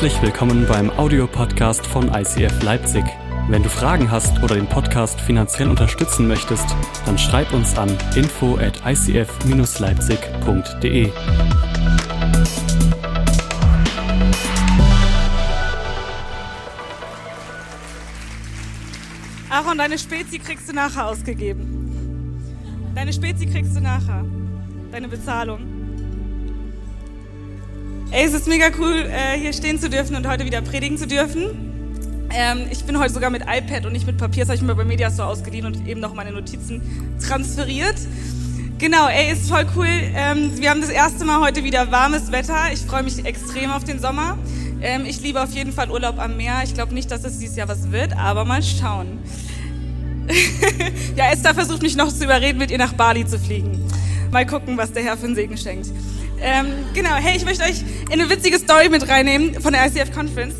Herzlich willkommen beim Audiopodcast von ICF Leipzig. Wenn du Fragen hast oder den Podcast finanziell unterstützen möchtest, dann schreib uns an info at icf-leipzig.de. Aaron, deine Spezi kriegst du nachher ausgegeben. Deine Spezi kriegst du nachher. Deine Bezahlung. Ey, es ist mega cool, äh, hier stehen zu dürfen und heute wieder predigen zu dürfen. Ähm, ich bin heute sogar mit iPad und nicht mit Papier. Das habe ich mir bei Mediastore ausgeliehen und eben noch meine Notizen transferiert. Genau, ey, ist voll cool. Ähm, wir haben das erste Mal heute wieder warmes Wetter. Ich freue mich extrem auf den Sommer. Ähm, ich liebe auf jeden Fall Urlaub am Meer. Ich glaube nicht, dass es dieses Jahr was wird, aber mal schauen. ja, Esther versucht mich noch zu überreden, mit ihr nach Bali zu fliegen. Mal gucken, was der Herr für einen Segen schenkt. Ähm, genau, hey, ich möchte euch in eine witzige Story mit reinnehmen von der ICF Conference.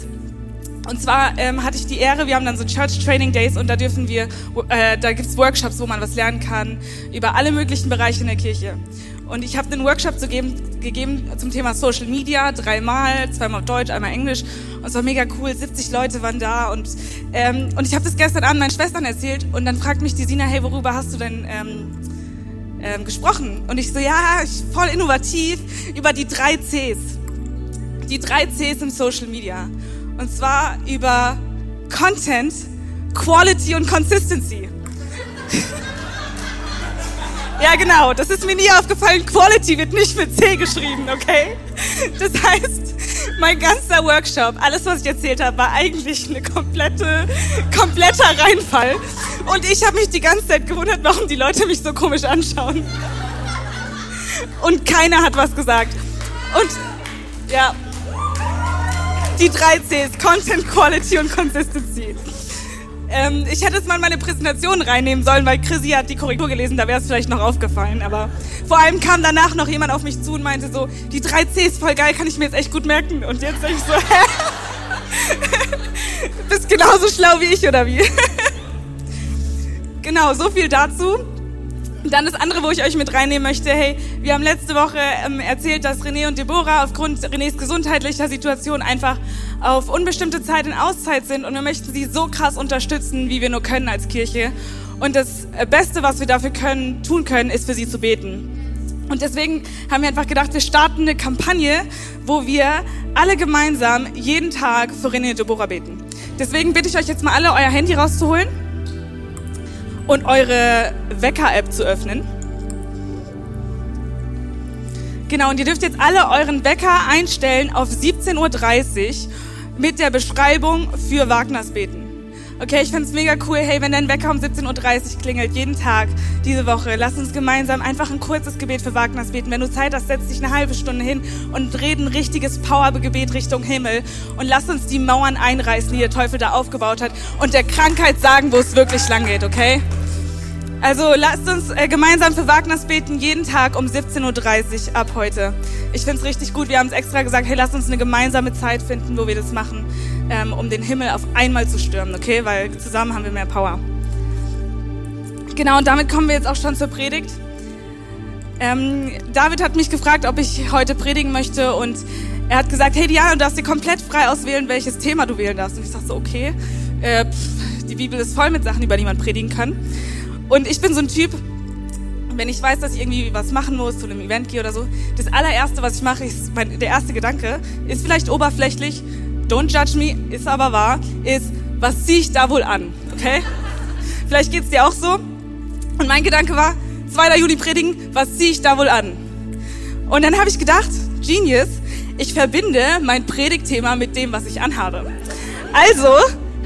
Und zwar ähm, hatte ich die Ehre, wir haben dann so Church Training Days und da dürfen wir, äh, da gibt's Workshops, wo man was lernen kann über alle möglichen Bereiche in der Kirche. Und ich habe einen Workshop zu geben, gegeben zum Thema Social Media, dreimal, zweimal auf Deutsch, einmal Englisch. Und es war mega cool, 70 Leute waren da. Und, ähm, und ich habe das gestern an meinen Schwestern erzählt und dann fragt mich die Sina, hey, worüber hast du denn ähm, ähm, gesprochen. Und ich so, ja, ich, voll innovativ über die drei Cs. Die drei Cs im Social Media. Und zwar über Content, Quality und Consistency. ja, genau, das ist mir nie aufgefallen. Quality wird nicht mit C geschrieben, okay? Das heißt, mein ganzer Workshop, alles, was ich erzählt habe, war eigentlich eine komplette, kompletter Reinfall. Und ich habe mich die ganze Zeit gewundert, warum die Leute mich so komisch anschauen. Und keiner hat was gesagt. Und ja, die drei Cs, Content, Quality und Consistency. Ähm, ich hätte es mal in meine Präsentation reinnehmen sollen, weil Chrissy hat die Korrektur gelesen, da wäre es vielleicht noch aufgefallen. Aber vor allem kam danach noch jemand auf mich zu und meinte so, die drei Cs voll geil, kann ich mir jetzt echt gut merken. Und jetzt denke ich so, hä? Bist genauso schlau wie ich, oder wie? genau, so viel dazu. Dann das andere, wo ich euch mit reinnehmen möchte. Hey, wir haben letzte Woche ähm, erzählt, dass René und Deborah aufgrund Renés gesundheitlicher Situation einfach auf unbestimmte Zeit in Auszeit sind und wir möchten sie so krass unterstützen, wie wir nur können als Kirche. Und das äh, Beste, was wir dafür können, tun können, ist für sie zu beten. Und deswegen haben wir einfach gedacht, wir starten eine Kampagne, wo wir alle gemeinsam jeden Tag für René und Deborah beten. Deswegen bitte ich euch jetzt mal alle, euer Handy rauszuholen und eure Wecker-App zu öffnen. Genau, und ihr dürft jetzt alle euren Wecker einstellen auf 17.30 Uhr mit der Beschreibung für Wagners Beten. Okay, ich find's mega cool. Hey, wenn dein Wecker um 17.30 Uhr klingelt, jeden Tag diese Woche, lass uns gemeinsam einfach ein kurzes Gebet für Wagners beten. Wenn du Zeit hast, setz dich eine halbe Stunde hin und reden ein richtiges Powergebet Richtung Himmel und lass uns die Mauern einreißen, die der Teufel da aufgebaut hat und der Krankheit sagen, wo es wirklich lang geht, okay? Also lasst uns äh, gemeinsam für Wagners beten, jeden Tag um 17.30 Uhr ab heute. Ich finde es richtig gut. Wir haben es extra gesagt, hey, lasst uns eine gemeinsame Zeit finden, wo wir das machen, ähm, um den Himmel auf einmal zu stürmen, okay? Weil zusammen haben wir mehr Power. Genau, und damit kommen wir jetzt auch schon zur Predigt. Ähm, David hat mich gefragt, ob ich heute predigen möchte und er hat gesagt, hey Diana, du darfst dir komplett frei auswählen, welches Thema du wählen darfst. Und ich dachte so, okay, äh, pff, die Bibel ist voll mit Sachen, über die man predigen kann. Und ich bin so ein Typ, wenn ich weiß, dass ich irgendwie was machen muss, zu einem Event gehe oder so, das allererste, was ich mache, ist, mein, der erste Gedanke, ist vielleicht oberflächlich, don't judge me, ist aber wahr, ist, was ziehe ich da wohl an, okay? Vielleicht geht's dir auch so. Und mein Gedanke war, 2. Juni predigen, was ziehe ich da wohl an? Und dann habe ich gedacht, Genius, ich verbinde mein Predigtthema mit dem, was ich anhabe. Also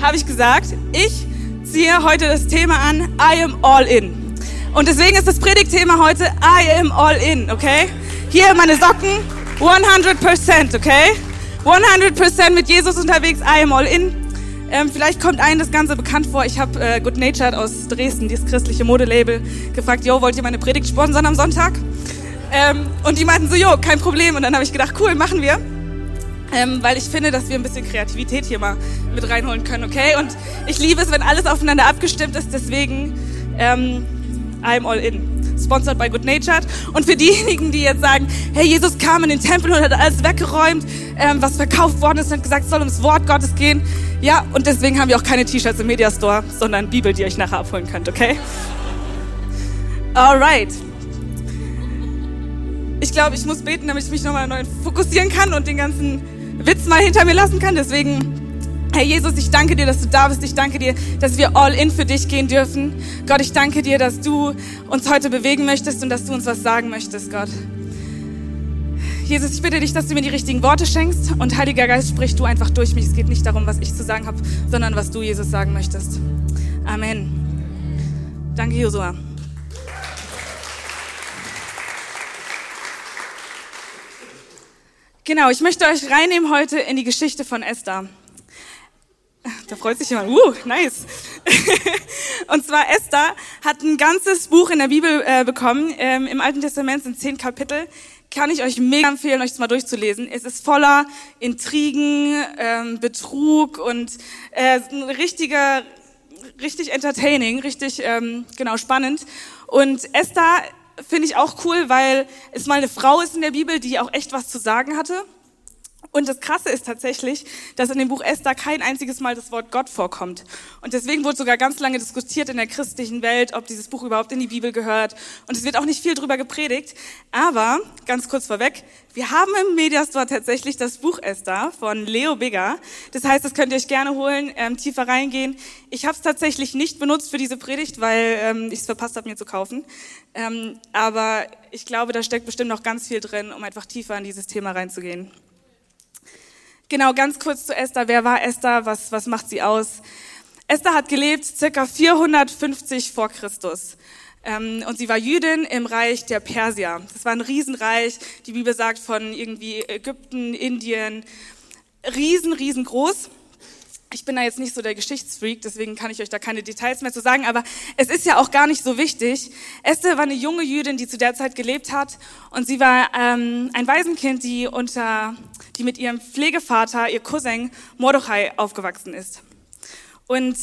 habe ich gesagt, ich ziehe heute das Thema an, I am all in. Und deswegen ist das Predigtthema heute, I am all in, okay? Hier meine Socken, 100%, okay? 100% mit Jesus unterwegs, I am all in. Ähm, vielleicht kommt einem das Ganze bekannt vor. Ich habe äh, Good Natured aus Dresden, dieses christliche Modelabel, gefragt, yo, wollt ihr meine Predigt sponsern am Sonntag? Ähm, und die meinten so, jo, kein Problem. Und dann habe ich gedacht, cool, machen wir ähm, weil ich finde, dass wir ein bisschen Kreativität hier mal mit reinholen können, okay? Und ich liebe es, wenn alles aufeinander abgestimmt ist, deswegen ähm, I'm all in. Sponsored by Good Natured. Und für diejenigen, die jetzt sagen, hey, Jesus kam in den Tempel und hat alles weggeräumt, ähm, was verkauft worden ist und hat gesagt, es soll ums Wort Gottes gehen. Ja, und deswegen haben wir auch keine T-Shirts im Mediastore, sondern Bibel, die ihr euch nachher abholen könnt, okay? Alright. Ich glaube, ich muss beten, damit ich mich nochmal neu fokussieren kann und den ganzen Witz mal hinter mir lassen kann. Deswegen Herr Jesus, ich danke dir, dass du da bist. Ich danke dir, dass wir all in für dich gehen dürfen. Gott, ich danke dir, dass du uns heute bewegen möchtest und dass du uns was sagen möchtest, Gott. Jesus, ich bitte dich, dass du mir die richtigen Worte schenkst und Heiliger Geist, sprich du einfach durch mich. Es geht nicht darum, was ich zu sagen habe, sondern was du, Jesus, sagen möchtest. Amen. Danke, Josua. Genau, ich möchte euch reinnehmen heute in die Geschichte von Esther. Da freut sich jemand. Uh, nice. und zwar Esther hat ein ganzes Buch in der Bibel äh, bekommen. Ähm, Im Alten Testament sind zehn Kapitel. Kann ich euch mega empfehlen, euch das mal durchzulesen. Es ist voller Intrigen, ähm, Betrug und äh, ein richtiger, richtig entertaining, richtig ähm, genau spannend. Und Esther finde ich auch cool, weil es mal eine Frau ist in der Bibel, die auch echt was zu sagen hatte. Und das Krasse ist tatsächlich, dass in dem Buch Esther kein einziges Mal das Wort Gott vorkommt. Und deswegen wurde sogar ganz lange diskutiert in der christlichen Welt, ob dieses Buch überhaupt in die Bibel gehört. Und es wird auch nicht viel drüber gepredigt. Aber, ganz kurz vorweg, wir haben im Mediastore tatsächlich das Buch Esther von Leo Bigger. Das heißt, das könnt ihr euch gerne holen, ähm, tiefer reingehen. Ich habe es tatsächlich nicht benutzt für diese Predigt, weil ähm, ich es verpasst habe, mir zu kaufen. Ähm, aber ich glaube, da steckt bestimmt noch ganz viel drin, um einfach tiefer in dieses Thema reinzugehen. Genau, ganz kurz zu Esther. Wer war Esther? Was, was macht sie aus? Esther hat gelebt circa 450 vor Christus. Ähm, und sie war Jüdin im Reich der Persier. Das war ein Riesenreich. Die Bibel sagt von irgendwie Ägypten, Indien. Riesen, riesengroß. Ich bin da jetzt nicht so der Geschichtsfreak, deswegen kann ich euch da keine Details mehr zu sagen, aber es ist ja auch gar nicht so wichtig. Esther war eine junge Jüdin, die zu der Zeit gelebt hat und sie war ähm, ein Waisenkind, die unter die mit ihrem Pflegevater, ihr Cousin Mordechai, aufgewachsen ist. Und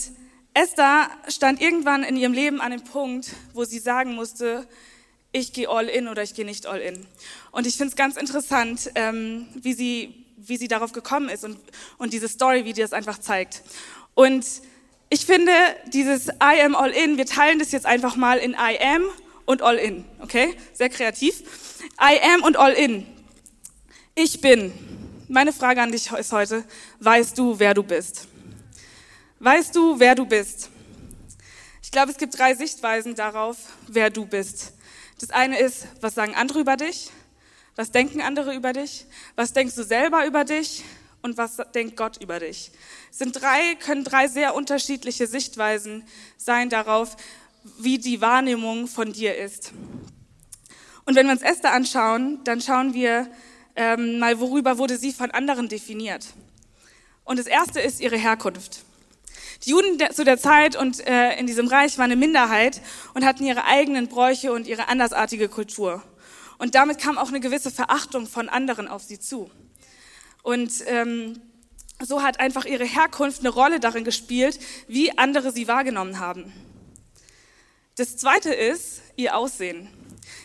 Esther stand irgendwann in ihrem Leben an dem Punkt, wo sie sagen musste, ich gehe all in oder ich gehe nicht all in. Und ich finde es ganz interessant, ähm, wie, sie, wie sie darauf gekommen ist und, und diese Story, wie die das einfach zeigt. Und ich finde, dieses I am all in, wir teilen das jetzt einfach mal in I am und all in, okay? Sehr kreativ. I am und all in. Ich bin. Meine Frage an dich ist heute, weißt du, wer du bist? Weißt du, wer du bist? Ich glaube, es gibt drei Sichtweisen darauf, wer du bist. Das eine ist, was sagen andere über dich? Was denken andere über dich? Was denkst du selber über dich? Und was denkt Gott über dich? Es sind drei, können drei sehr unterschiedliche Sichtweisen sein darauf, wie die Wahrnehmung von dir ist. Und wenn wir uns Esther anschauen, dann schauen wir, ähm, mal, worüber wurde sie von anderen definiert. Und das erste ist ihre Herkunft. Die Juden zu der Zeit und äh, in diesem Reich waren eine Minderheit und hatten ihre eigenen Bräuche und ihre andersartige Kultur. Und damit kam auch eine gewisse Verachtung von anderen auf sie zu. Und ähm, so hat einfach ihre Herkunft eine Rolle darin gespielt, wie andere sie wahrgenommen haben. Das zweite ist ihr Aussehen.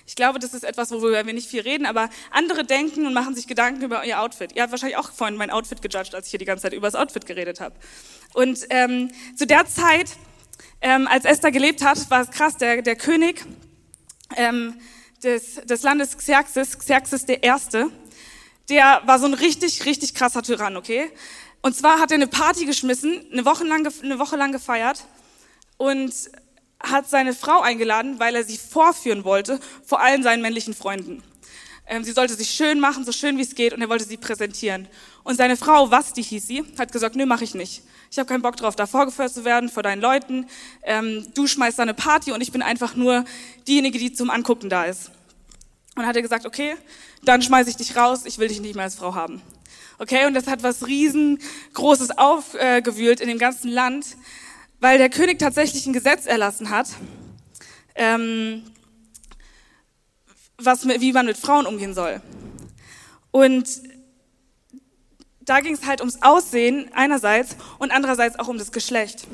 Ich glaube, das ist etwas, worüber wir nicht viel reden, aber andere denken und machen sich Gedanken über ihr Outfit. Ihr habt wahrscheinlich auch vorhin mein Outfit gejudged, als ich hier die ganze Zeit über das Outfit geredet habe. Und ähm, zu der Zeit, ähm, als Esther gelebt hat, war es krass, der, der König ähm, des, des Landes Xerxes, Xerxes der Erste, der war so ein richtig, richtig krasser Tyrann, okay? Und zwar hat er eine Party geschmissen, eine Woche lang, eine Woche lang gefeiert und hat seine Frau eingeladen, weil er sie vorführen wollte vor allen seinen männlichen Freunden. Ähm, sie sollte sich schön machen, so schön wie es geht, und er wollte sie präsentieren. Und seine Frau, Vasti hieß sie, hat gesagt, nö, mache ich nicht. Ich habe keinen Bock drauf, da vorgeführt zu werden vor deinen Leuten. Ähm, du schmeißt da eine Party und ich bin einfach nur diejenige, die zum Angucken da ist. Und hat er gesagt, okay, dann schmeiße ich dich raus, ich will dich nicht mehr als Frau haben. Okay, und das hat was riesengroßes aufgewühlt in dem ganzen Land weil der König tatsächlich ein Gesetz erlassen hat, ähm, was, wie man mit Frauen umgehen soll. Und da ging es halt ums Aussehen einerseits und andererseits auch um das Geschlecht.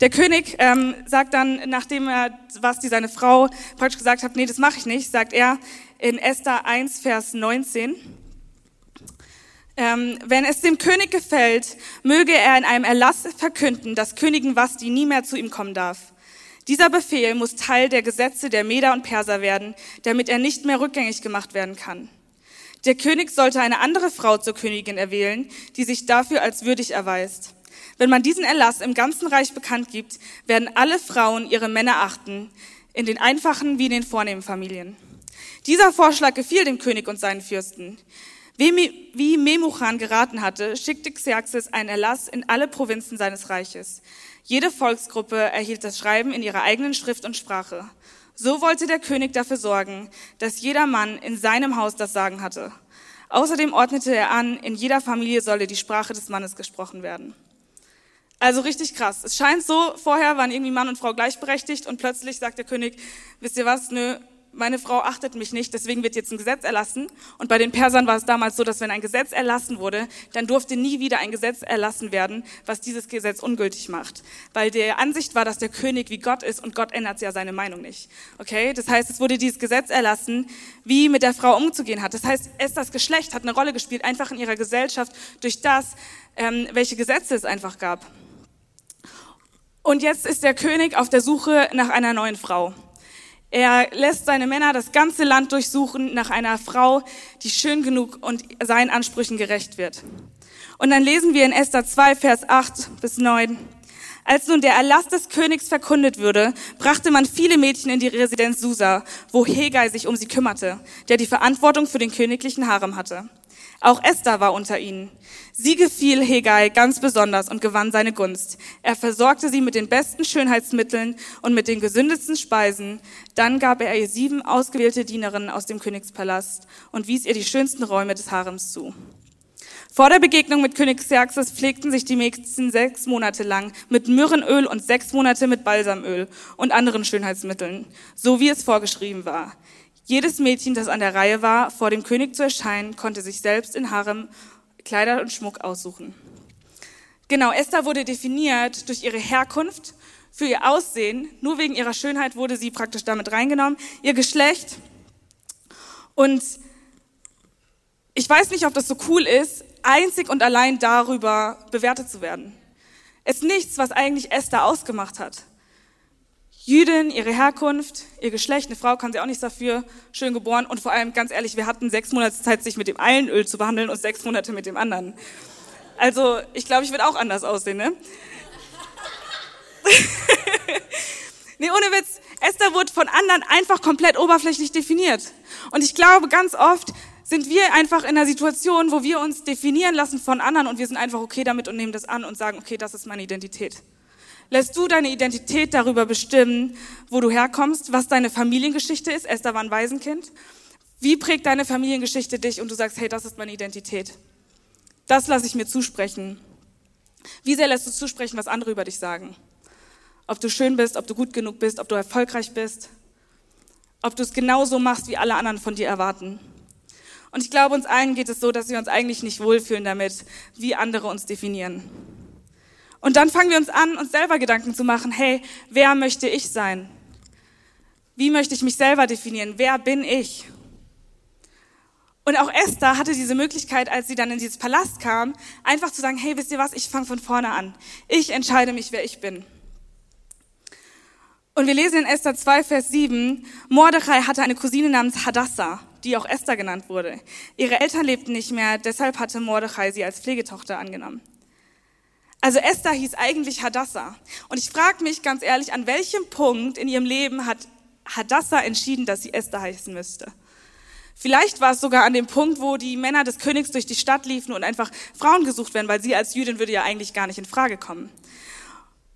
Der König ähm, sagt dann, nachdem er, was die seine Frau praktisch gesagt hat, nee, das mache ich nicht, sagt er in Esther 1, Vers 19, ähm, wenn es dem König gefällt, möge er in einem Erlass verkünden, dass Königin Vasti nie mehr zu ihm kommen darf. Dieser Befehl muss Teil der Gesetze der Meder und Perser werden, damit er nicht mehr rückgängig gemacht werden kann. Der König sollte eine andere Frau zur Königin erwählen, die sich dafür als würdig erweist. Wenn man diesen Erlass im ganzen Reich bekannt gibt, werden alle Frauen ihre Männer achten, in den einfachen wie in den vornehmen Familien. Dieser Vorschlag gefiel dem König und seinen Fürsten. Wie Memuchan geraten hatte, schickte Xerxes einen Erlass in alle Provinzen seines Reiches. Jede Volksgruppe erhielt das Schreiben in ihrer eigenen Schrift und Sprache. So wollte der König dafür sorgen, dass jeder Mann in seinem Haus das Sagen hatte. Außerdem ordnete er an, in jeder Familie solle die Sprache des Mannes gesprochen werden. Also richtig krass. Es scheint so, vorher waren irgendwie Mann und Frau gleichberechtigt und plötzlich sagt der König, wisst ihr was, nö, meine Frau achtet mich nicht, deswegen wird jetzt ein Gesetz erlassen. Und bei den Persern war es damals so, dass wenn ein Gesetz erlassen wurde, dann durfte nie wieder ein Gesetz erlassen werden, was dieses Gesetz ungültig macht. Weil der Ansicht war, dass der König wie Gott ist und Gott ändert ja seine Meinung nicht. Okay? Das heißt, es wurde dieses Gesetz erlassen, wie mit der Frau umzugehen hat. Das heißt, es das Geschlecht hat eine Rolle gespielt, einfach in ihrer Gesellschaft durch das, ähm, welche Gesetze es einfach gab. Und jetzt ist der König auf der Suche nach einer neuen Frau. Er lässt seine Männer das ganze Land durchsuchen nach einer Frau, die schön genug und seinen Ansprüchen gerecht wird. Und dann lesen wir in Esther 2, Vers 8 bis 9. Als nun der Erlass des Königs verkündet würde, brachte man viele Mädchen in die Residenz Susa, wo Hegai sich um sie kümmerte, der die Verantwortung für den königlichen Harem hatte. Auch Esther war unter ihnen. Sie gefiel Hegai ganz besonders und gewann seine Gunst. Er versorgte sie mit den besten Schönheitsmitteln und mit den gesündesten Speisen. Dann gab er ihr sieben ausgewählte Dienerinnen aus dem Königspalast und wies ihr die schönsten Räume des Harems zu. Vor der Begegnung mit König Xerxes pflegten sich die Mädchen sechs Monate lang mit Myrrenöl und sechs Monate mit Balsamöl und anderen Schönheitsmitteln, so wie es vorgeschrieben war. Jedes Mädchen, das an der Reihe war, vor dem König zu erscheinen, konnte sich selbst in Harem Kleider und Schmuck aussuchen. Genau, Esther wurde definiert durch ihre Herkunft, für ihr Aussehen. Nur wegen ihrer Schönheit wurde sie praktisch damit reingenommen. Ihr Geschlecht. Und ich weiß nicht, ob das so cool ist, einzig und allein darüber bewertet zu werden. Es ist nichts, was eigentlich Esther ausgemacht hat. Jüdin, ihre Herkunft, ihr Geschlecht, eine Frau kann sie auch nichts dafür, schön geboren und vor allem, ganz ehrlich, wir hatten sechs Monate Zeit, sich mit dem einen Öl zu behandeln und sechs Monate mit dem anderen. Also, ich glaube, ich würde auch anders aussehen, ne? nee, ohne Witz, Esther wurde von anderen einfach komplett oberflächlich definiert. Und ich glaube, ganz oft sind wir einfach in einer Situation, wo wir uns definieren lassen von anderen und wir sind einfach okay damit und nehmen das an und sagen, okay, das ist meine Identität. Lässt du deine Identität darüber bestimmen, wo du herkommst, was deine Familiengeschichte ist? Esther war ein Waisenkind. Wie prägt deine Familiengeschichte dich und du sagst, hey, das ist meine Identität? Das lasse ich mir zusprechen. Wie sehr lässt du zusprechen, was andere über dich sagen? Ob du schön bist, ob du gut genug bist, ob du erfolgreich bist, ob du es genauso machst, wie alle anderen von dir erwarten. Und ich glaube, uns allen geht es so, dass wir uns eigentlich nicht wohlfühlen damit, wie andere uns definieren. Und dann fangen wir uns an, uns selber Gedanken zu machen, hey, wer möchte ich sein? Wie möchte ich mich selber definieren? Wer bin ich? Und auch Esther hatte diese Möglichkeit, als sie dann in dieses Palast kam, einfach zu sagen, hey, wisst ihr was, ich fange von vorne an. Ich entscheide mich, wer ich bin. Und wir lesen in Esther 2, Vers 7, Mordechai hatte eine Cousine namens Hadassah, die auch Esther genannt wurde. Ihre Eltern lebten nicht mehr, deshalb hatte Mordechai sie als Pflegetochter angenommen. Also Esther hieß eigentlich Hadassah. Und ich frage mich ganz ehrlich, an welchem Punkt in ihrem Leben hat Hadassah entschieden, dass sie Esther heißen müsste? Vielleicht war es sogar an dem Punkt, wo die Männer des Königs durch die Stadt liefen und einfach Frauen gesucht werden, weil sie als Jüdin würde ja eigentlich gar nicht in Frage kommen.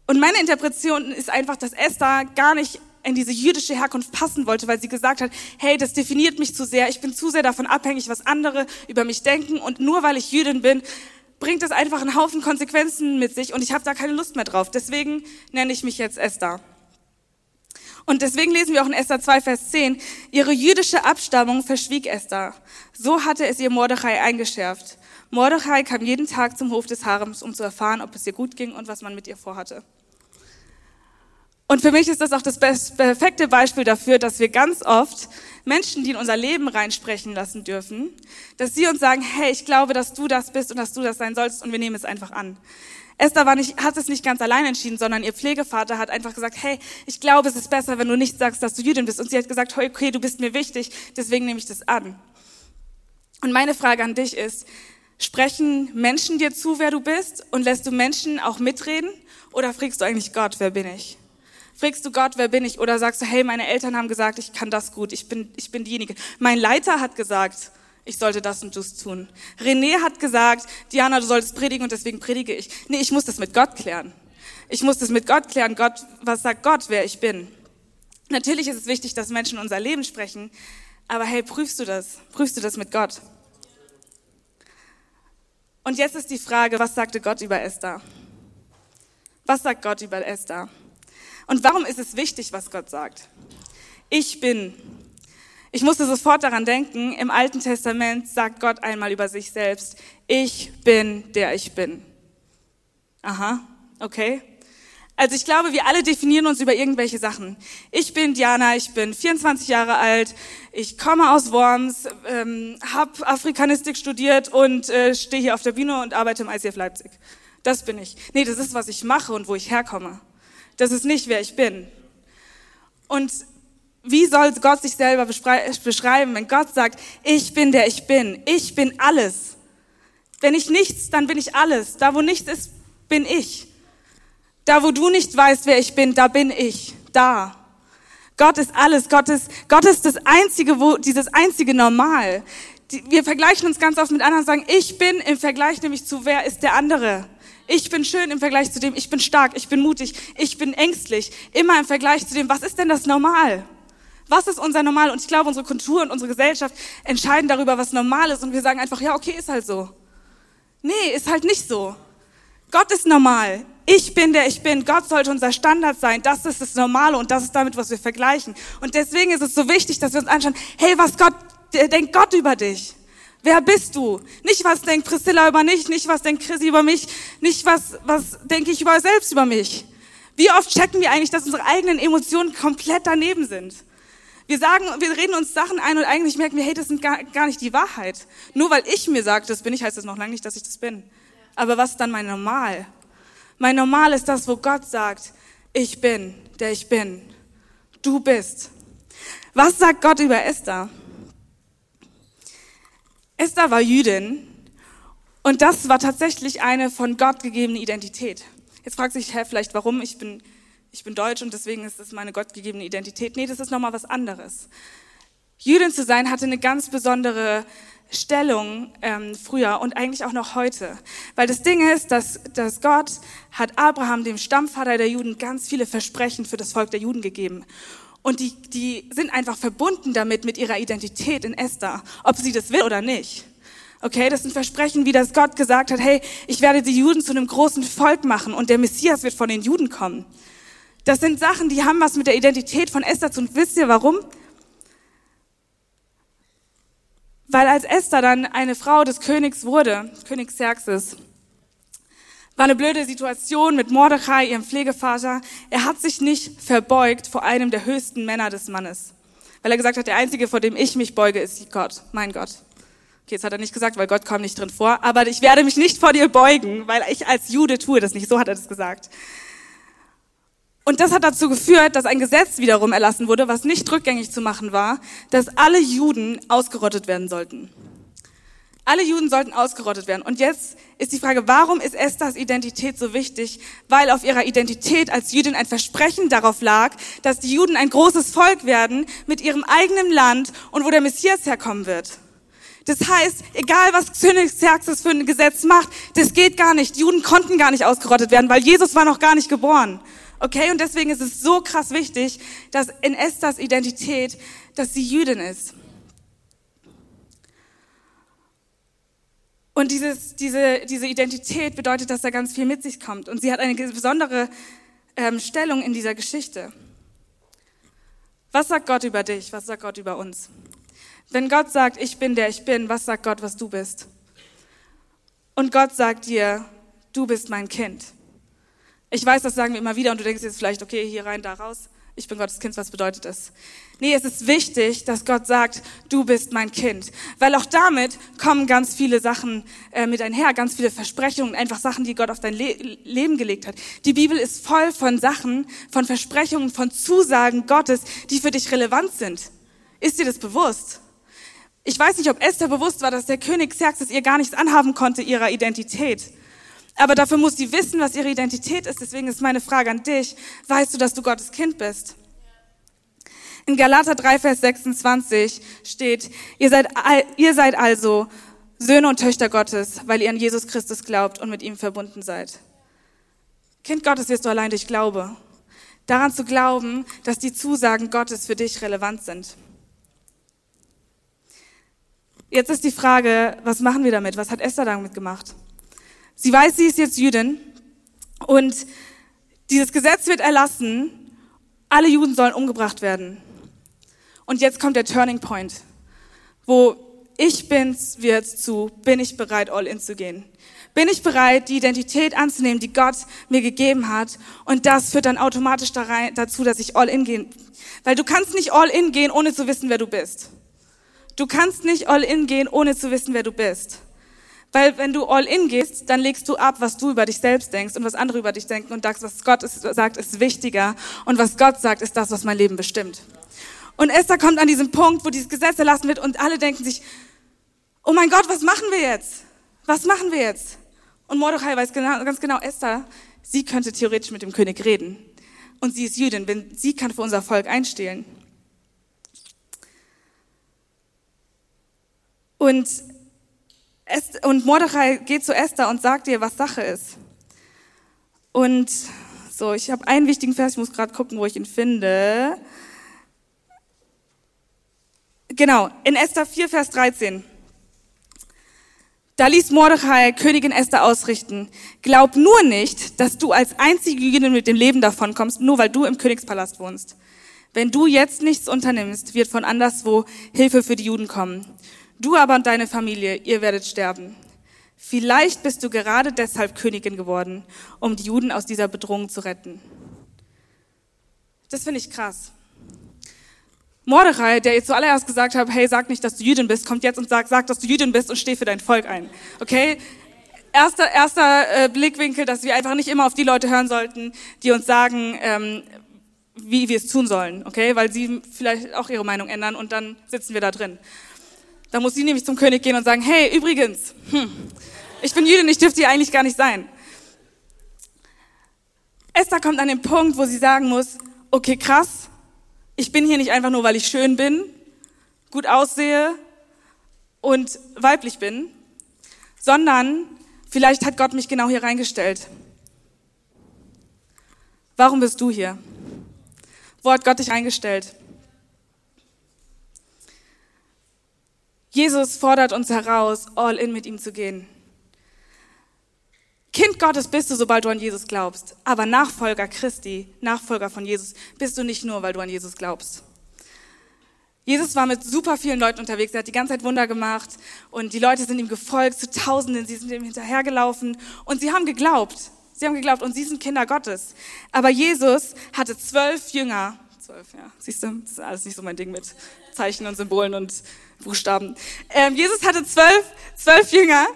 Und meine Interpretation ist einfach, dass Esther gar nicht in diese jüdische Herkunft passen wollte, weil sie gesagt hat, hey, das definiert mich zu sehr, ich bin zu sehr davon abhängig, was andere über mich denken und nur weil ich Jüdin bin, bringt es einfach einen Haufen Konsequenzen mit sich und ich habe da keine Lust mehr drauf. Deswegen nenne ich mich jetzt Esther. Und deswegen lesen wir auch in Esther 2, Vers 10, ihre jüdische Abstammung verschwieg Esther. So hatte es ihr Mordechai eingeschärft. Mordechai kam jeden Tag zum Hof des Harems, um zu erfahren, ob es ihr gut ging und was man mit ihr vorhatte. Und für mich ist das auch das perfekte Beispiel dafür, dass wir ganz oft Menschen, die in unser Leben reinsprechen lassen dürfen, dass sie uns sagen, hey, ich glaube, dass du das bist und dass du das sein sollst und wir nehmen es einfach an. Esther war nicht, hat es nicht ganz allein entschieden, sondern ihr Pflegevater hat einfach gesagt, hey, ich glaube, es ist besser, wenn du nicht sagst, dass du Jüdin bist. Und sie hat gesagt, okay, du bist mir wichtig, deswegen nehme ich das an. Und meine Frage an dich ist, sprechen Menschen dir zu, wer du bist und lässt du Menschen auch mitreden oder fragst du eigentlich Gott, wer bin ich? Fragst du Gott, wer bin ich? Oder sagst du, hey, meine Eltern haben gesagt, ich kann das gut, ich bin, ich bin diejenige. Mein Leiter hat gesagt, ich sollte das und das tun. René hat gesagt, Diana, du solltest predigen und deswegen predige ich. Nee, ich muss das mit Gott klären. Ich muss das mit Gott klären. Gott, was sagt Gott, wer ich bin? Natürlich ist es wichtig, dass Menschen unser Leben sprechen, aber hey, prüfst du das? Prüfst du das mit Gott? Und jetzt ist die Frage, was sagte Gott über Esther? Was sagt Gott über Esther? Und warum ist es wichtig, was Gott sagt? Ich bin. Ich musste sofort daran denken, im Alten Testament sagt Gott einmal über sich selbst, ich bin der ich bin. Aha, okay. Also ich glaube, wir alle definieren uns über irgendwelche Sachen. Ich bin Diana, ich bin 24 Jahre alt, ich komme aus Worms, ähm, habe Afrikanistik studiert und äh, stehe hier auf der Bühne und arbeite im ICF Leipzig. Das bin ich. Nee, das ist, was ich mache und wo ich herkomme. Das ist nicht, wer ich bin. Und wie soll Gott sich selber beschreiben, wenn Gott sagt, ich bin der ich bin, ich bin alles. Wenn ich nichts, dann bin ich alles. Da, wo nichts ist, bin ich. Da, wo du nicht weißt, wer ich bin, da bin ich. Da. Gott ist alles. Gott ist, Gott ist das einzige, wo, dieses einzige Normal. wir vergleichen uns ganz oft mit anderen und sagen, ich bin im Vergleich nämlich zu wer ist der andere. Ich bin schön im Vergleich zu dem, ich bin stark, ich bin mutig, ich bin ängstlich. Immer im Vergleich zu dem, was ist denn das Normal? Was ist unser Normal? Und ich glaube, unsere Kultur und unsere Gesellschaft entscheiden darüber, was normal ist. Und wir sagen einfach, ja, okay, ist halt so. Nee, ist halt nicht so. Gott ist normal. Ich bin der ich bin. Gott sollte unser Standard sein. Das ist das Normale und das ist damit, was wir vergleichen. Und deswegen ist es so wichtig, dass wir uns anschauen, hey, was Gott, denkt Gott über dich? Wer bist du? Nicht, was denkt Priscilla über mich, nicht, was denkt Chrissy über mich, nicht, was, was denke ich über selbst über mich. Wie oft checken wir eigentlich, dass unsere eigenen Emotionen komplett daneben sind? Wir sagen, wir reden uns Sachen ein und eigentlich merken wir, hey, das sind gar, gar nicht die Wahrheit. Nur weil ich mir sage, das bin ich, heißt das noch lange nicht, dass ich das bin. Aber was ist dann mein Normal? Mein Normal ist das, wo Gott sagt, ich bin, der ich bin. Du bist. Was sagt Gott über Esther? Esther war Jüdin und das war tatsächlich eine von Gott gegebene Identität. Jetzt fragt sich, hä, vielleicht warum? Ich bin, ich bin deutsch und deswegen ist das meine gottgegebene Identität. Nee, das ist nochmal was anderes. Jüdin zu sein hatte eine ganz besondere Stellung ähm, früher und eigentlich auch noch heute. Weil das Ding ist, dass, dass Gott hat Abraham, dem Stammvater der Juden, ganz viele Versprechen für das Volk der Juden gegeben. Und die, die sind einfach verbunden damit, mit ihrer Identität in Esther, ob sie das will oder nicht. Okay, das sind Versprechen, wie das Gott gesagt hat, hey, ich werde die Juden zu einem großen Volk machen und der Messias wird von den Juden kommen. Das sind Sachen, die haben was mit der Identität von Esther zu tun. Wisst ihr warum? Weil als Esther dann eine Frau des Königs wurde, König Xerxes, war eine blöde Situation mit Mordechai, ihrem Pflegevater. Er hat sich nicht verbeugt vor einem der höchsten Männer des Mannes. Weil er gesagt hat, der Einzige, vor dem ich mich beuge, ist Gott, mein Gott. Okay, jetzt hat er nicht gesagt, weil Gott kommt nicht drin vor, aber ich werde mich nicht vor dir beugen, weil ich als Jude tue das nicht. So hat er das gesagt. Und das hat dazu geführt, dass ein Gesetz wiederum erlassen wurde, was nicht rückgängig zu machen war, dass alle Juden ausgerottet werden sollten. Alle Juden sollten ausgerottet werden. Und jetzt ist die Frage, warum ist Esthers Identität so wichtig? Weil auf ihrer Identität als Jüdin ein Versprechen darauf lag, dass die Juden ein großes Volk werden mit ihrem eigenen Land und wo der Messias herkommen wird. Das heißt, egal was König Xerxes für ein Gesetz macht, das geht gar nicht. Die Juden konnten gar nicht ausgerottet werden, weil Jesus war noch gar nicht geboren. Okay, und deswegen ist es so krass wichtig, dass in Esthers Identität, dass sie Jüdin ist. Und dieses, diese, diese Identität bedeutet, dass da ganz viel mit sich kommt. Und sie hat eine besondere ähm, Stellung in dieser Geschichte. Was sagt Gott über dich? Was sagt Gott über uns? Wenn Gott sagt, ich bin der ich bin, was sagt Gott, was du bist? Und Gott sagt dir, du bist mein Kind. Ich weiß, das sagen wir immer wieder und du denkst jetzt vielleicht, okay, hier rein, da raus. Ich bin Gottes Kind, was bedeutet das? Nee, es ist wichtig, dass Gott sagt, du bist mein Kind. Weil auch damit kommen ganz viele Sachen äh, mit einher, ganz viele Versprechungen, einfach Sachen, die Gott auf dein Le Leben gelegt hat. Die Bibel ist voll von Sachen, von Versprechungen, von Zusagen Gottes, die für dich relevant sind. Ist dir das bewusst? Ich weiß nicht, ob Esther bewusst war, dass der König Xerxes ihr gar nichts anhaben konnte, ihrer Identität. Aber dafür muss sie wissen, was ihre Identität ist. Deswegen ist meine Frage an dich. Weißt du, dass du Gottes Kind bist? In Galater 3, Vers 26 steht, ihr seid, ihr seid also Söhne und Töchter Gottes, weil ihr an Jesus Christus glaubt und mit ihm verbunden seid. Kind Gottes wirst du allein durch Glaube. Daran zu glauben, dass die Zusagen Gottes für dich relevant sind. Jetzt ist die Frage, was machen wir damit? Was hat Esther damit gemacht? Sie weiß, sie ist jetzt Jüdin und dieses Gesetz wird erlassen, alle Juden sollen umgebracht werden. Und jetzt kommt der Turning Point, wo ich bin's wird zu, bin ich bereit, all in zu gehen. Bin ich bereit, die Identität anzunehmen, die Gott mir gegeben hat? Und das führt dann automatisch dazu, dass ich all in gehen. Weil du kannst nicht all in gehen, ohne zu wissen, wer du bist. Du kannst nicht all in gehen, ohne zu wissen, wer du bist. Weil wenn du all in gehst, dann legst du ab, was du über dich selbst denkst und was andere über dich denken und sagst, was Gott sagt, ist wichtiger und was Gott sagt, ist das, was mein Leben bestimmt. Und Esther kommt an diesen Punkt, wo dieses Gesetz erlassen wird und alle denken sich, oh mein Gott, was machen wir jetzt? Was machen wir jetzt? Und Mordechai weiß genau, ganz genau, Esther, sie könnte theoretisch mit dem König reden. Und sie ist Jüdin, wenn sie kann für unser Volk einstehlen. Und, und Mordechai geht zu Esther und sagt ihr, was Sache ist. Und so, ich habe einen wichtigen Vers, ich muss gerade gucken, wo ich ihn finde. Genau, in Esther 4, Vers 13. Da ließ Mordechai Königin Esther ausrichten. Glaub nur nicht, dass du als einzige Jüdin mit dem Leben davonkommst, nur weil du im Königspalast wohnst. Wenn du jetzt nichts unternimmst, wird von anderswo Hilfe für die Juden kommen. Du aber und deine Familie, ihr werdet sterben. Vielleicht bist du gerade deshalb Königin geworden, um die Juden aus dieser Bedrohung zu retten. Das finde ich krass. Mordechai, der ihr zuallererst gesagt hat, hey, sag nicht, dass du Jüdin bist, kommt jetzt und sagt, sag, dass du Jüdin bist und steh für dein Volk ein. Okay? Erster, erster äh, Blickwinkel, dass wir einfach nicht immer auf die Leute hören sollten, die uns sagen, ähm, wie wir es tun sollen, okay? Weil sie vielleicht auch ihre Meinung ändern und dann sitzen wir da drin. Da muss sie nämlich zum König gehen und sagen, hey, übrigens, hm, ich bin Jüdin, ich dürfte hier eigentlich gar nicht sein. Esther kommt an den Punkt, wo sie sagen muss, okay, krass, ich bin hier nicht einfach nur, weil ich schön bin, gut aussehe und weiblich bin, sondern vielleicht hat Gott mich genau hier reingestellt. Warum bist du hier? Wo hat Gott dich eingestellt? Jesus fordert uns heraus, all in mit ihm zu gehen. Kind Gottes bist du, sobald du an Jesus glaubst. Aber Nachfolger Christi, Nachfolger von Jesus, bist du nicht nur, weil du an Jesus glaubst. Jesus war mit super vielen Leuten unterwegs, er hat die ganze Zeit Wunder gemacht und die Leute sind ihm gefolgt zu Tausenden, sie sind ihm hinterhergelaufen und sie haben geglaubt. Sie haben geglaubt und sie sind Kinder Gottes. Aber Jesus hatte zwölf Jünger. Zwölf, ja. Siehst du, das ist alles nicht so mein Ding mit Zeichen und Symbolen und Buchstaben. Ähm, Jesus hatte zwölf, zwölf Jünger,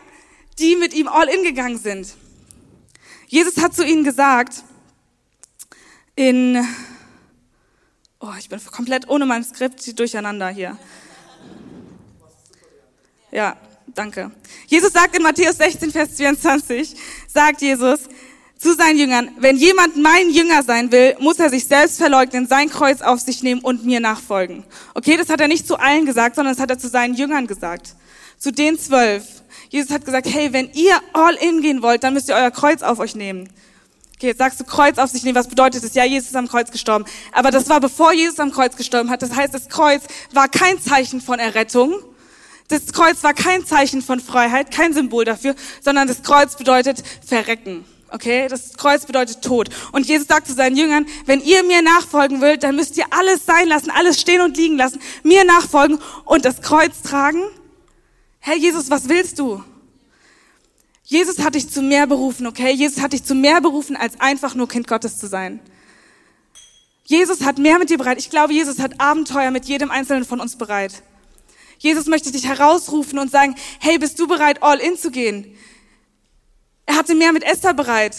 die mit ihm all in gegangen sind. Jesus hat zu ihnen gesagt, in, oh, ich bin komplett ohne mein Skript durcheinander hier. Ja, danke. Jesus sagt in Matthäus 16, Vers 22, sagt Jesus, zu seinen Jüngern, wenn jemand mein Jünger sein will, muss er sich selbst verleugnen, sein Kreuz auf sich nehmen und mir nachfolgen. Okay, das hat er nicht zu allen gesagt, sondern das hat er zu seinen Jüngern gesagt. Zu den zwölf. Jesus hat gesagt, hey, wenn ihr all in gehen wollt, dann müsst ihr euer Kreuz auf euch nehmen. Okay, jetzt sagst du Kreuz auf sich nehmen, was bedeutet das? Ja, Jesus ist am Kreuz gestorben. Aber das war bevor Jesus am Kreuz gestorben hat. Das heißt, das Kreuz war kein Zeichen von Errettung. Das Kreuz war kein Zeichen von Freiheit, kein Symbol dafür, sondern das Kreuz bedeutet verrecken. Okay, das Kreuz bedeutet Tod. Und Jesus sagt zu seinen Jüngern, wenn ihr mir nachfolgen wollt, dann müsst ihr alles sein lassen, alles stehen und liegen lassen, mir nachfolgen und das Kreuz tragen. Herr Jesus, was willst du? Jesus hat dich zu mehr berufen, okay? Jesus hat dich zu mehr berufen, als einfach nur Kind Gottes zu sein. Jesus hat mehr mit dir bereit. Ich glaube, Jesus hat Abenteuer mit jedem Einzelnen von uns bereit. Jesus möchte dich herausrufen und sagen, hey, bist du bereit, all in zu gehen? Er hatte mehr mit Esther bereit.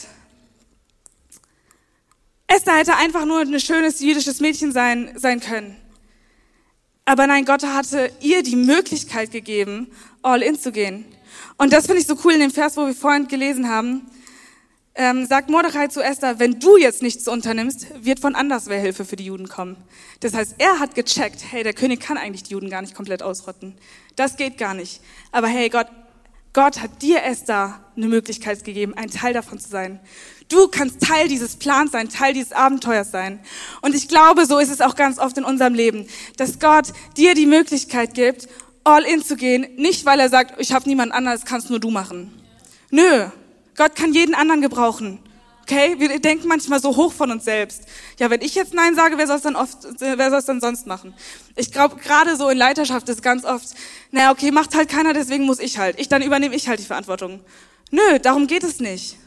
Esther hätte einfach nur ein schönes jüdisches Mädchen sein, sein können. Aber nein, Gott hatte ihr die Möglichkeit gegeben, all in zu gehen. Und das finde ich so cool in dem Vers, wo wir vorhin gelesen haben. Ähm, sagt Mordechai zu Esther, wenn du jetzt nichts unternimmst, wird von anderswer Hilfe für die Juden kommen. Das heißt, er hat gecheckt, hey, der König kann eigentlich die Juden gar nicht komplett ausrotten. Das geht gar nicht. Aber hey, Gott, Gott hat dir, Esther, eine Möglichkeit gegeben, ein Teil davon zu sein. Du kannst Teil dieses Plans sein, Teil dieses Abenteuers sein. Und ich glaube, so ist es auch ganz oft in unserem Leben, dass Gott dir die Möglichkeit gibt, all in zu gehen, nicht weil er sagt, ich habe niemand anderes, kannst nur du machen. Nö, Gott kann jeden anderen gebrauchen. Okay, wir denken manchmal so hoch von uns selbst. Ja, wenn ich jetzt Nein sage, wer soll es dann oft, wer soll es dann sonst machen? Ich glaube, gerade so in Leiterschaft ist ganz oft, naja, okay, macht halt keiner, deswegen muss ich halt. Ich, dann übernehme ich halt die Verantwortung. Nö, darum geht es nicht.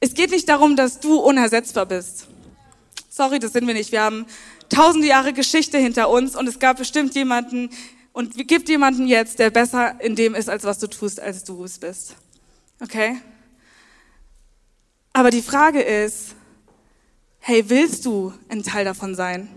Es geht nicht darum, dass du unersetzbar bist. Sorry, das sind wir nicht. Wir haben tausende Jahre Geschichte hinter uns und es gab bestimmt jemanden und gibt jemanden jetzt, der besser in dem ist, als was du tust, als du es bist. Okay? Aber die Frage ist, hey, willst du ein Teil davon sein?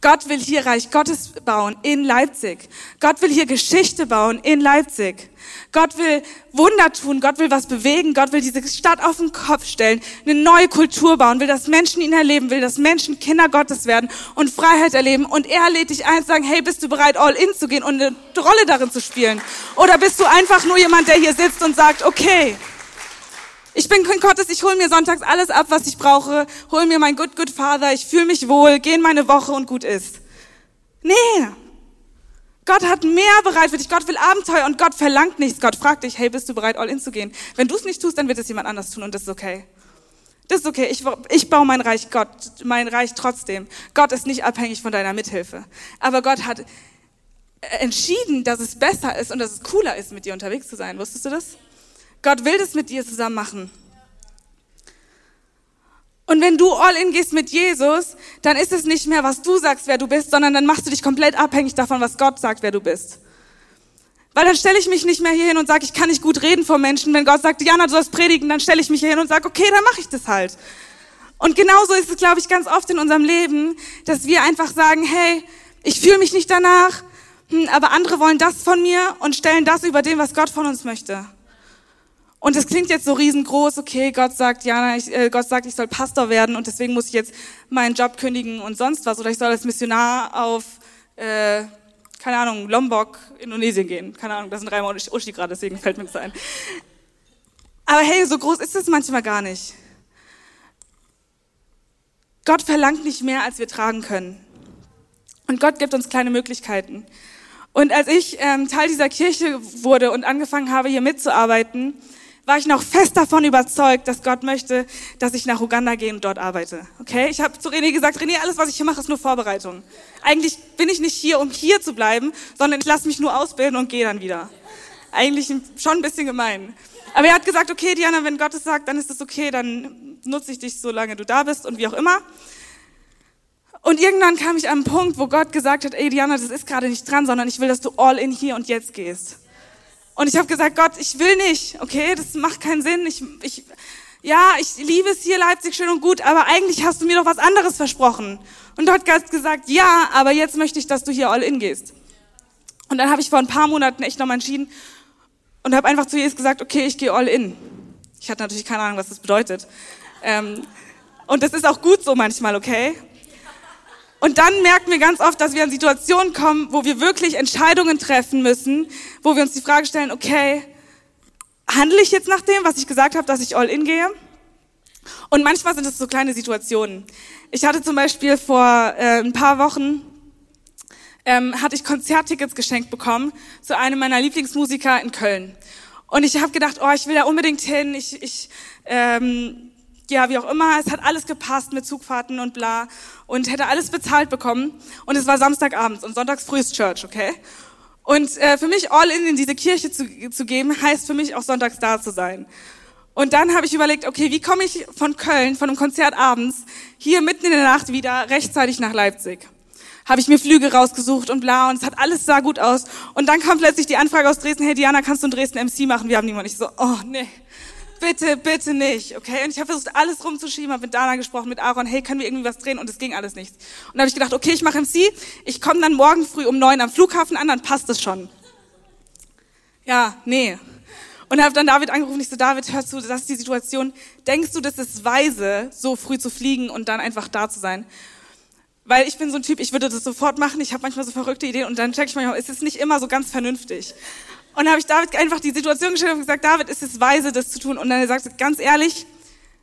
Gott will hier Reich Gottes bauen in Leipzig. Gott will hier Geschichte bauen in Leipzig. Gott will Wunder tun, Gott will was bewegen, Gott will diese Stadt auf den Kopf stellen, eine neue Kultur bauen, will, dass Menschen ihn erleben, will, dass Menschen Kinder Gottes werden und Freiheit erleben. Und er lädt dich ein, sagen, hey, bist du bereit, all in zu gehen und eine Rolle darin zu spielen? Oder bist du einfach nur jemand, der hier sitzt und sagt, okay, ich bin Kind Gottes, ich hole mir sonntags alles ab, was ich brauche, hol mir mein Good Good Father, ich fühle mich wohl, gehe in meine Woche und gut ist. Nee. Gott hat mehr bereit für dich. Gott will Abenteuer und Gott verlangt nichts. Gott fragt dich, hey, bist du bereit, all in zu gehen? Wenn du es nicht tust, dann wird es jemand anders tun und das ist okay. Das ist okay. Ich, ich baue mein Reich Gott, mein Reich trotzdem. Gott ist nicht abhängig von deiner Mithilfe. Aber Gott hat entschieden, dass es besser ist und dass es cooler ist, mit dir unterwegs zu sein. Wusstest du das? Gott will das mit dir zusammen machen. Und wenn du all in gehst mit Jesus, dann ist es nicht mehr, was du sagst, wer du bist, sondern dann machst du dich komplett abhängig davon, was Gott sagt, wer du bist. Weil dann stelle ich mich nicht mehr hier hin und sage, ich kann nicht gut reden vor Menschen. Wenn Gott sagt, Jana, du sollst predigen, dann stelle ich mich hier hin und sage, okay, dann mache ich das halt. Und genauso ist es, glaube ich, ganz oft in unserem Leben, dass wir einfach sagen, hey, ich fühle mich nicht danach, hm, aber andere wollen das von mir und stellen das über dem, was Gott von uns möchte. Und es klingt jetzt so riesengroß, okay, Gott sagt, Jana, ich, äh, Gott sagt, ich soll Pastor werden und deswegen muss ich jetzt meinen Job kündigen und sonst was. Oder ich soll als Missionar auf, äh, keine Ahnung, Lombok, Indonesien gehen. Keine Ahnung, das sind dreimal Uschi gerade, deswegen fällt mir das ein. Aber hey, so groß ist es manchmal gar nicht. Gott verlangt nicht mehr, als wir tragen können. Und Gott gibt uns kleine Möglichkeiten. Und als ich ähm, Teil dieser Kirche wurde und angefangen habe, hier mitzuarbeiten, war ich noch fest davon überzeugt, dass Gott möchte, dass ich nach Uganda gehe und dort arbeite. Okay? Ich habe zu René gesagt, René, alles, was ich hier mache, ist nur Vorbereitung. Eigentlich bin ich nicht hier, um hier zu bleiben, sondern ich lasse mich nur ausbilden und gehe dann wieder. Eigentlich schon ein bisschen gemein. Aber er hat gesagt, okay, Diana, wenn Gott es sagt, dann ist es okay, dann nutze ich dich, solange du da bist und wie auch immer. Und irgendwann kam ich an einen Punkt, wo Gott gesagt hat, ey Diana, das ist gerade nicht dran, sondern ich will, dass du all in hier und jetzt gehst. Und ich habe gesagt, Gott, ich will nicht, okay, das macht keinen Sinn. Ich, ich, ja, ich liebe es hier, Leipzig, schön und gut, aber eigentlich hast du mir doch was anderes versprochen. Und Gott hat gesagt, ja, aber jetzt möchte ich, dass du hier all in gehst. Und dann habe ich vor ein paar Monaten echt nochmal entschieden und habe einfach zu Jesus gesagt, okay, ich gehe all in. Ich hatte natürlich keine Ahnung, was das bedeutet. Ähm, und das ist auch gut so manchmal, okay? Und dann merken wir ganz oft, dass wir in Situationen kommen, wo wir wirklich Entscheidungen treffen müssen, wo wir uns die Frage stellen, okay, handle ich jetzt nach dem, was ich gesagt habe, dass ich all in gehe? Und manchmal sind es so kleine Situationen. Ich hatte zum Beispiel vor äh, ein paar Wochen ähm, hatte ich Konzerttickets geschenkt bekommen zu einem meiner Lieblingsmusiker in Köln. Und ich habe gedacht, oh, ich will da unbedingt hin. Ich, ich ähm, ja, wie auch immer, es hat alles gepasst mit Zugfahrten und bla und hätte alles bezahlt bekommen und es war Samstagabends und sonntags früh ist Church, okay? Und äh, für mich all in in diese Kirche zu, zu geben, heißt für mich auch sonntags da zu sein. Und dann habe ich überlegt, okay, wie komme ich von Köln, von einem Konzert abends, hier mitten in der Nacht wieder rechtzeitig nach Leipzig? Habe ich mir Flüge rausgesucht und bla und es hat alles sah gut aus. Und dann kam plötzlich die Anfrage aus Dresden, hey Diana, kannst du in Dresden MC machen? Wir haben niemanden. Ich so, oh nee, bitte, bitte nicht, okay? Und ich habe versucht, alles rumzuschieben, habe mit Dana gesprochen, mit Aaron, hey, können wir irgendwie was drehen? Und es ging alles nicht. Und dann habe ich gedacht, okay, ich mache MC, ich komme dann morgen früh um neun am Flughafen an, dann passt es schon. Ja, nee, und habe dann David angerufen, ich so, David, hörst du, das ist die Situation, denkst du, das ist weise, so früh zu fliegen und dann einfach da zu sein? Weil ich bin so ein Typ, ich würde das sofort machen, ich habe manchmal so verrückte Ideen und dann check ich manchmal, ist es nicht immer so ganz vernünftig. Und dann habe ich David einfach die Situation gestellt und gesagt, David, ist es weise, das zu tun? Und dann er sagt ganz ehrlich,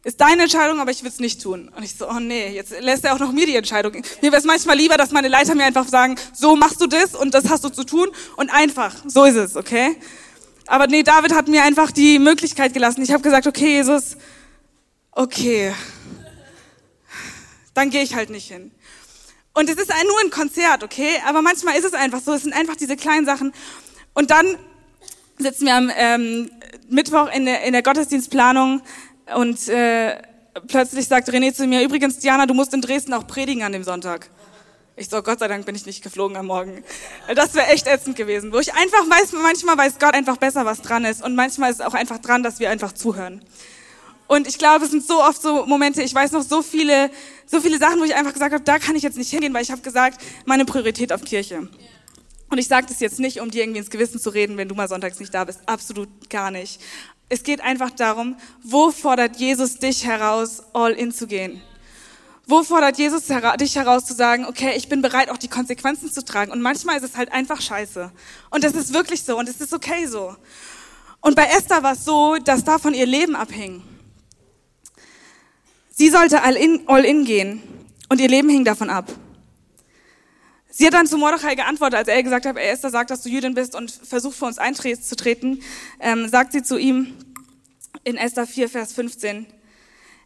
ist deine Entscheidung, aber ich will es nicht tun. Und ich so, oh nee, jetzt lässt er auch noch mir die Entscheidung. Mir wäre es manchmal lieber, dass meine Leiter mir einfach sagen, so machst du das und das hast du zu tun und einfach, so ist es, okay? Aber nee, David hat mir einfach die Möglichkeit gelassen. Ich habe gesagt, okay, Jesus, okay, dann gehe ich halt nicht hin. Und es ist nur ein Konzert, okay? Aber manchmal ist es einfach so. Es sind einfach diese kleinen Sachen. Und dann sitzen wir am ähm, Mittwoch in der, in der Gottesdienstplanung und äh, plötzlich sagt René zu mir, übrigens, Diana, du musst in Dresden auch predigen an dem Sonntag. Ich so, Gott sei Dank bin ich nicht geflogen am Morgen. Das wäre echt ätzend gewesen. Wo ich einfach weiß, manchmal weiß Gott einfach besser, was dran ist. Und manchmal ist es auch einfach dran, dass wir einfach zuhören. Und ich glaube, es sind so oft so Momente, ich weiß noch so viele, so viele Sachen, wo ich einfach gesagt habe, da kann ich jetzt nicht hingehen, weil ich habe gesagt, meine Priorität auf Kirche. Und ich sage das jetzt nicht, um dir irgendwie ins Gewissen zu reden, wenn du mal sonntags nicht da bist. Absolut gar nicht. Es geht einfach darum, wo fordert Jesus dich heraus, all in zu gehen? Wo fordert Jesus dich heraus zu sagen, okay, ich bin bereit, auch die Konsequenzen zu tragen. Und manchmal ist es halt einfach scheiße. Und das ist wirklich so und es ist okay so. Und bei Esther war es so, dass davon ihr Leben abhing. Sie sollte all in, all in gehen und ihr Leben hing davon ab. Sie hat dann zu Mordechai geantwortet, als er gesagt hat, ey Esther, sagt, dass du Jüdin bist und versucht für uns einzutreten, ähm, sagt sie zu ihm in Esther 4, Vers 15,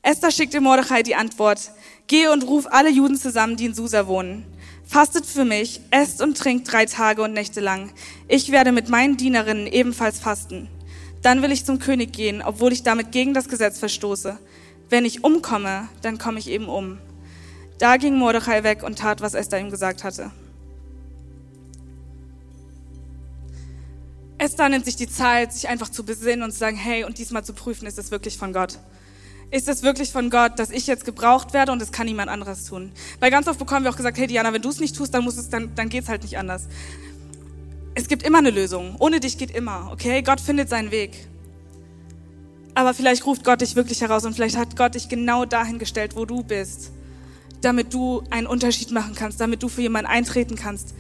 Esther schickte Mordechai die Antwort, Geh und ruf alle Juden zusammen, die in Susa wohnen. Fastet für mich, esst und trinkt drei Tage und Nächte lang. Ich werde mit meinen Dienerinnen ebenfalls fasten. Dann will ich zum König gehen, obwohl ich damit gegen das Gesetz verstoße. Wenn ich umkomme, dann komme ich eben um. Da ging Mordechai weg und tat, was Esther ihm gesagt hatte. Esther nimmt sich die Zeit, sich einfach zu besinnen und zu sagen, hey, und diesmal zu prüfen, ist es wirklich von Gott? ist es wirklich von Gott, dass ich jetzt gebraucht werde und es kann niemand anderes tun. Weil ganz oft bekommen wir auch gesagt, hey Diana, wenn du es nicht tust, dann es, dann, dann geht's halt nicht anders. Es gibt immer eine Lösung. Ohne dich geht immer, okay? Gott findet seinen Weg. Aber vielleicht ruft Gott dich wirklich heraus und vielleicht hat Gott dich genau dahin gestellt, wo du bist, damit du einen Unterschied machen kannst, damit du für jemanden eintreten kannst,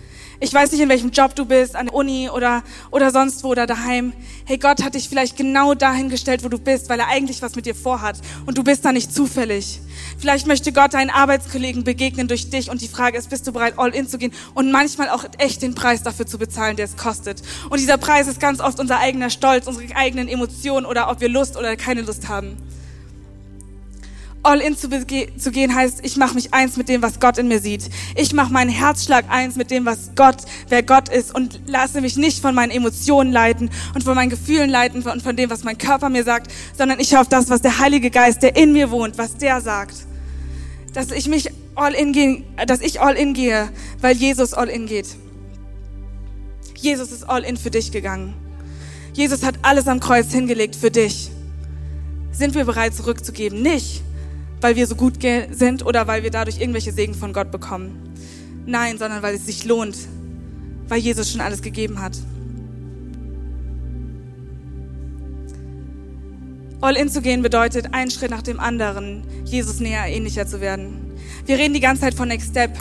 ich weiß nicht, in welchem Job du bist, an der Uni oder, oder sonst wo oder daheim. Hey, Gott hat dich vielleicht genau dahin gestellt, wo du bist, weil er eigentlich was mit dir vorhat. Und du bist da nicht zufällig. Vielleicht möchte Gott deinen Arbeitskollegen begegnen durch dich und die Frage ist, bist du bereit, all in zu gehen und manchmal auch echt den Preis dafür zu bezahlen, der es kostet. Und dieser Preis ist ganz oft unser eigener Stolz, unsere eigenen Emotionen oder ob wir Lust oder keine Lust haben all in zu, zu gehen heißt, ich mache mich eins mit dem, was Gott in mir sieht. Ich mache meinen Herzschlag eins mit dem, was Gott, wer Gott ist und lasse mich nicht von meinen Emotionen leiten und von meinen Gefühlen leiten und von dem, was mein Körper mir sagt, sondern ich auf das, was der Heilige Geist, der in mir wohnt, was der sagt. Dass ich mich all in gehe, dass ich all in gehe, weil Jesus all in geht. Jesus ist all in für dich gegangen. Jesus hat alles am Kreuz hingelegt für dich. Sind wir bereit zurückzugeben? Nicht weil wir so gut sind oder weil wir dadurch irgendwelche Segen von Gott bekommen. Nein, sondern weil es sich lohnt, weil Jesus schon alles gegeben hat. All in zu gehen bedeutet, einen Schritt nach dem anderen Jesus näher ähnlicher zu werden. Wir reden die ganze Zeit von Next Step.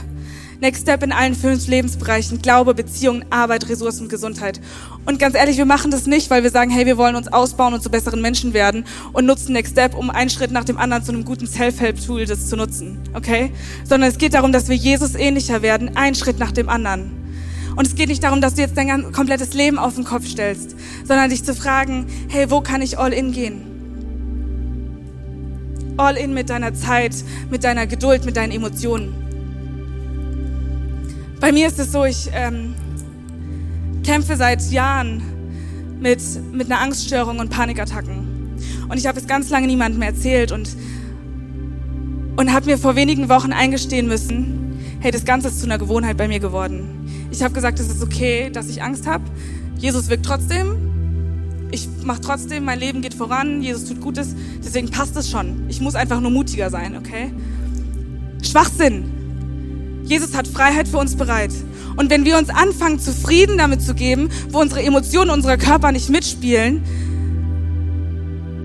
Next Step in allen fünf Lebensbereichen. Glaube, Beziehungen, Arbeit, Ressourcen, Gesundheit. Und ganz ehrlich, wir machen das nicht, weil wir sagen, hey, wir wollen uns ausbauen und zu besseren Menschen werden und nutzen Next Step, um einen Schritt nach dem anderen zu einem guten Self-Help-Tool das zu nutzen. Okay? Sondern es geht darum, dass wir Jesus ähnlicher werden, einen Schritt nach dem anderen. Und es geht nicht darum, dass du jetzt dein komplettes Leben auf den Kopf stellst, sondern dich zu fragen, hey, wo kann ich all in gehen? all in mit deiner Zeit, mit deiner Geduld, mit deinen Emotionen. Bei mir ist es so, ich ähm, kämpfe seit Jahren mit, mit einer Angststörung und Panikattacken. Und ich habe es ganz lange niemandem erzählt und, und habe mir vor wenigen Wochen eingestehen müssen, hey, das Ganze ist zu einer Gewohnheit bei mir geworden. Ich habe gesagt, es ist okay, dass ich Angst habe. Jesus wirkt trotzdem. Ich mache trotzdem, mein Leben geht voran, Jesus tut Gutes, deswegen passt es schon. Ich muss einfach nur mutiger sein, okay? Schwachsinn. Jesus hat Freiheit für uns bereit. Und wenn wir uns anfangen, zufrieden damit zu geben, wo unsere Emotionen, unser Körper nicht mitspielen,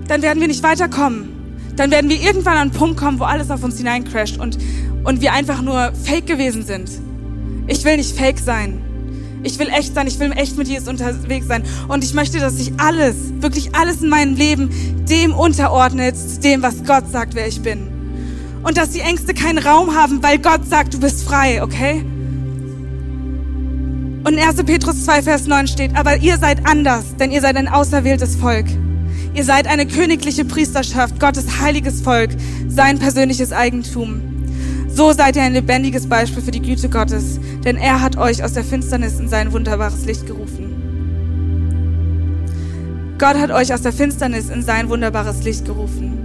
dann werden wir nicht weiterkommen. Dann werden wir irgendwann an einen Punkt kommen, wo alles auf uns hineincrasht und, und wir einfach nur fake gewesen sind. Ich will nicht fake sein. Ich will echt sein, ich will echt mit Jesus unterwegs sein. Und ich möchte, dass sich alles, wirklich alles in meinem Leben dem unterordnet, dem, was Gott sagt, wer ich bin. Und dass die Ängste keinen Raum haben, weil Gott sagt, du bist frei, okay? Und in 1. Petrus 2, Vers 9 steht, aber ihr seid anders, denn ihr seid ein auserwähltes Volk. Ihr seid eine königliche Priesterschaft, Gottes heiliges Volk, sein persönliches Eigentum. So seid ihr ein lebendiges Beispiel für die Güte Gottes, denn er hat euch aus der Finsternis in sein wunderbares Licht gerufen. Gott hat euch aus der Finsternis in sein wunderbares Licht gerufen.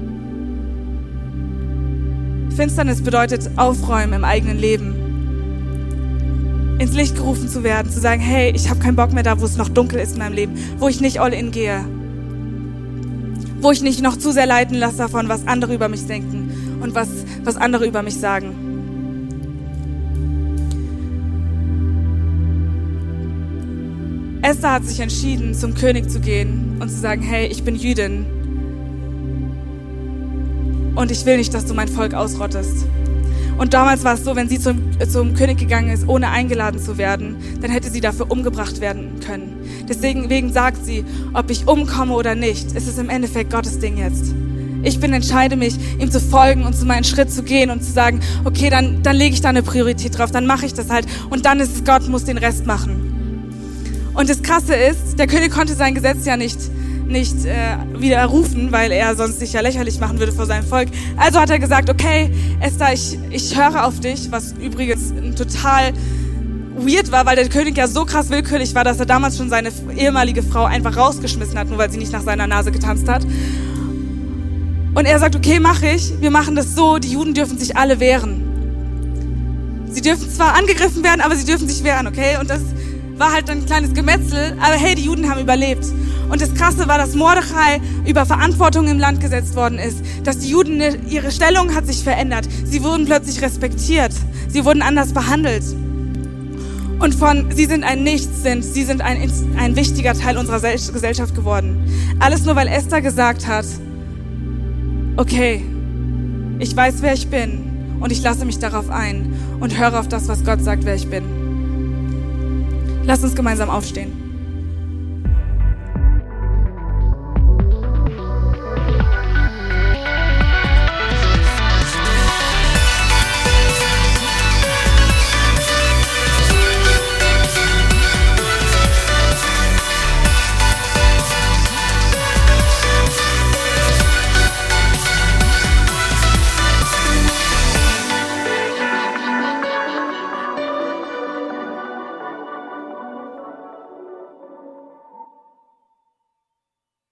Finsternis bedeutet Aufräumen im eigenen Leben. Ins Licht gerufen zu werden, zu sagen, hey, ich habe keinen Bock mehr da, wo es noch dunkel ist in meinem Leben, wo ich nicht all in gehe, wo ich nicht noch zu sehr leiten lasse davon, was andere über mich denken und was, was andere über mich sagen. Esther hat sich entschieden, zum König zu gehen und zu sagen, hey, ich bin Jüdin und ich will nicht, dass du mein Volk ausrottest. Und damals war es so, wenn sie zum, zum König gegangen ist, ohne eingeladen zu werden, dann hätte sie dafür umgebracht werden können. Deswegen wegen sagt sie, ob ich umkomme oder nicht, ist es im Endeffekt Gottes Ding jetzt. Ich bin entscheide mich, ihm zu folgen und zu meinen Schritt zu gehen und zu sagen, okay, dann, dann lege ich da eine Priorität drauf, dann mache ich das halt und dann ist es Gott, muss den Rest machen. Und das Krasse ist, der König konnte sein Gesetz ja nicht nicht äh, widerrufen, weil er sonst sich ja lächerlich machen würde vor seinem Volk. Also hat er gesagt, okay, Esther, ich, ich höre auf dich, was übrigens total weird war, weil der König ja so krass willkürlich war, dass er damals schon seine ehemalige Frau einfach rausgeschmissen hat, nur weil sie nicht nach seiner Nase getanzt hat. Und er sagt, okay, mache ich. Wir machen das so, die Juden dürfen sich alle wehren. Sie dürfen zwar angegriffen werden, aber sie dürfen sich wehren, okay? Und das war halt ein kleines Gemetzel, aber hey, die Juden haben überlebt. Und das Krasse war, dass Mordechai über Verantwortung im Land gesetzt worden ist, dass die Juden, ihre Stellung hat sich verändert. Sie wurden plötzlich respektiert. Sie wurden anders behandelt. Und von sie sind ein Nichts sind, sie sind ein, ein wichtiger Teil unserer Gesellschaft geworden. Alles nur, weil Esther gesagt hat, okay, ich weiß, wer ich bin und ich lasse mich darauf ein und höre auf das, was Gott sagt, wer ich bin. Lass uns gemeinsam aufstehen.